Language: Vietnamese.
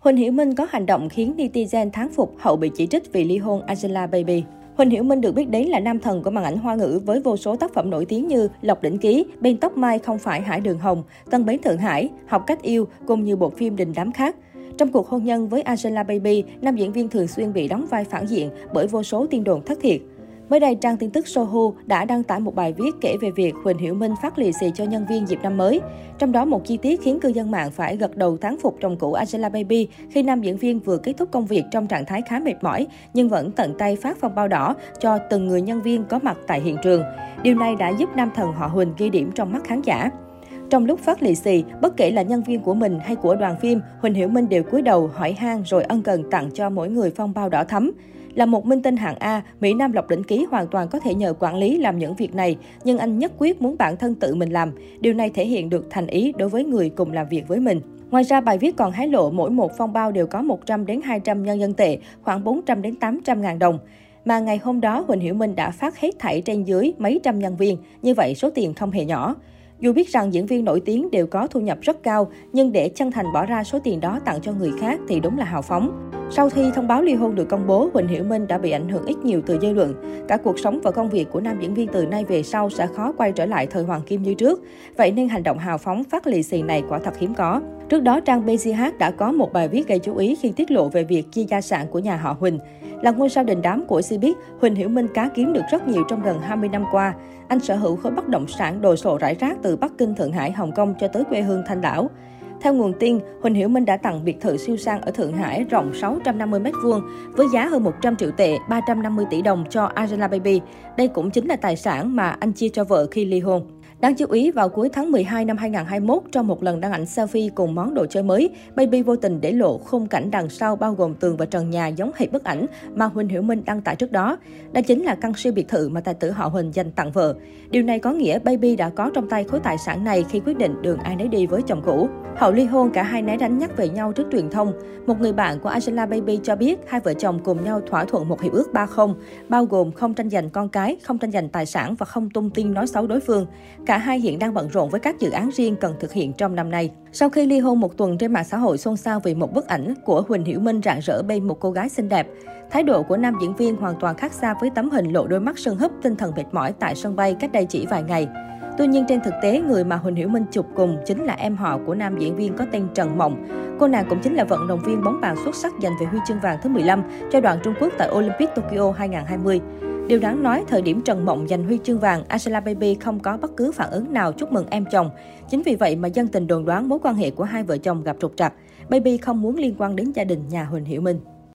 Huỳnh Hiểu Minh có hành động khiến netizen thán phục hậu bị chỉ trích vì ly hôn Angela Baby. Huỳnh Hiểu Minh được biết đến là nam thần của màn ảnh hoa ngữ với vô số tác phẩm nổi tiếng như Lộc đỉnh ký, Bên tóc mai không phải Hải đường hồng, Tân bến Thượng Hải, Học cách yêu cùng nhiều bộ phim đình đám khác. Trong cuộc hôn nhân với Angela Baby, nam diễn viên thường xuyên bị đóng vai phản diện bởi vô số tin đồn thất thiệt. Mới đây, trang tin tức Sohu đã đăng tải một bài viết kể về việc Huỳnh Hiểu Minh phát lì xì cho nhân viên dịp năm mới. Trong đó, một chi tiết khiến cư dân mạng phải gật đầu tán phục chồng cũ Angela Baby khi nam diễn viên vừa kết thúc công việc trong trạng thái khá mệt mỏi, nhưng vẫn tận tay phát phong bao đỏ cho từng người nhân viên có mặt tại hiện trường. Điều này đã giúp nam thần họ Huỳnh ghi điểm trong mắt khán giả. Trong lúc phát lì xì, bất kể là nhân viên của mình hay của đoàn phim, Huỳnh Hiểu Minh đều cúi đầu hỏi han rồi ân cần tặng cho mỗi người phong bao đỏ thắm. Là một minh tinh hạng A, Mỹ Nam Lộc Đỉnh Ký hoàn toàn có thể nhờ quản lý làm những việc này, nhưng anh nhất quyết muốn bản thân tự mình làm. Điều này thể hiện được thành ý đối với người cùng làm việc với mình. Ngoài ra, bài viết còn hé lộ mỗi một phong bao đều có 100 đến 200 nhân dân tệ, khoảng 400 đến 800 ngàn đồng. Mà ngày hôm đó, Huỳnh Hiểu Minh đã phát hết thảy trên dưới mấy trăm nhân viên, như vậy số tiền không hề nhỏ. Dù biết rằng diễn viên nổi tiếng đều có thu nhập rất cao, nhưng để chân thành bỏ ra số tiền đó tặng cho người khác thì đúng là hào phóng. Sau khi thông báo ly hôn được công bố, Huỳnh Hiểu Minh đã bị ảnh hưởng ít nhiều từ dư luận. Cả cuộc sống và công việc của nam diễn viên từ nay về sau sẽ khó quay trở lại thời hoàng kim như trước. Vậy nên hành động hào phóng phát lì xì này quả thật hiếm có. Trước đó, trang BCH đã có một bài viết gây chú ý khi tiết lộ về việc chia gia sản của nhà họ Huỳnh. Là ngôi sao đình đám của Cbiz, Huỳnh Hiểu Minh cá kiếm được rất nhiều trong gần 20 năm qua. Anh sở hữu khối bất động sản đồ sộ rải rác từ Bắc Kinh, Thượng Hải, Hồng Kông cho tới quê hương Thanh Đảo. Theo nguồn tin, Huỳnh Hiểu Minh đã tặng biệt thự siêu sang ở Thượng Hải rộng 650 m2 với giá hơn 100 triệu tệ, 350 tỷ đồng cho Angela Baby. Đây cũng chính là tài sản mà anh chia cho vợ khi ly hôn. Đáng chú ý, vào cuối tháng 12 năm 2021, trong một lần đăng ảnh selfie cùng món đồ chơi mới, Baby vô tình để lộ khung cảnh đằng sau bao gồm tường và trần nhà giống hệt bức ảnh mà Huỳnh Hiểu Minh đăng tải trước đó. Đó chính là căn siêu biệt thự mà tài tử họ Huỳnh dành tặng vợ. Điều này có nghĩa Baby đã có trong tay khối tài sản này khi quyết định đường ai nấy đi với chồng cũ. Hậu ly hôn, cả hai né đánh nhắc về nhau trước truyền thông. Một người bạn của Angela Baby cho biết hai vợ chồng cùng nhau thỏa thuận một hiệp ước 30, bao gồm không tranh giành con cái, không tranh giành tài sản và không tung tin nói xấu đối phương. Cả hai hiện đang bận rộn với các dự án riêng cần thực hiện trong năm nay. Sau khi ly hôn một tuần trên mạng xã hội xôn xao vì một bức ảnh của Huỳnh Hiểu Minh rạng rỡ bên một cô gái xinh đẹp, thái độ của nam diễn viên hoàn toàn khác xa với tấm hình lộ đôi mắt sưng húp tinh thần mệt mỏi tại sân bay cách đây chỉ vài ngày. Tuy nhiên trên thực tế, người mà Huỳnh Hiểu Minh chụp cùng chính là em họ của nam diễn viên có tên Trần Mộng. Cô nàng cũng chính là vận động viên bóng bàn xuất sắc giành về huy chương vàng thứ 15 cho đoàn Trung Quốc tại Olympic Tokyo 2020. Điều đáng nói, thời điểm Trần Mộng giành huy chương vàng, Angela Baby không có bất cứ phản ứng nào chúc mừng em chồng. Chính vì vậy mà dân tình đồn đoán mối quan hệ của hai vợ chồng gặp trục trặc. Baby không muốn liên quan đến gia đình nhà Huỳnh Hiểu Minh.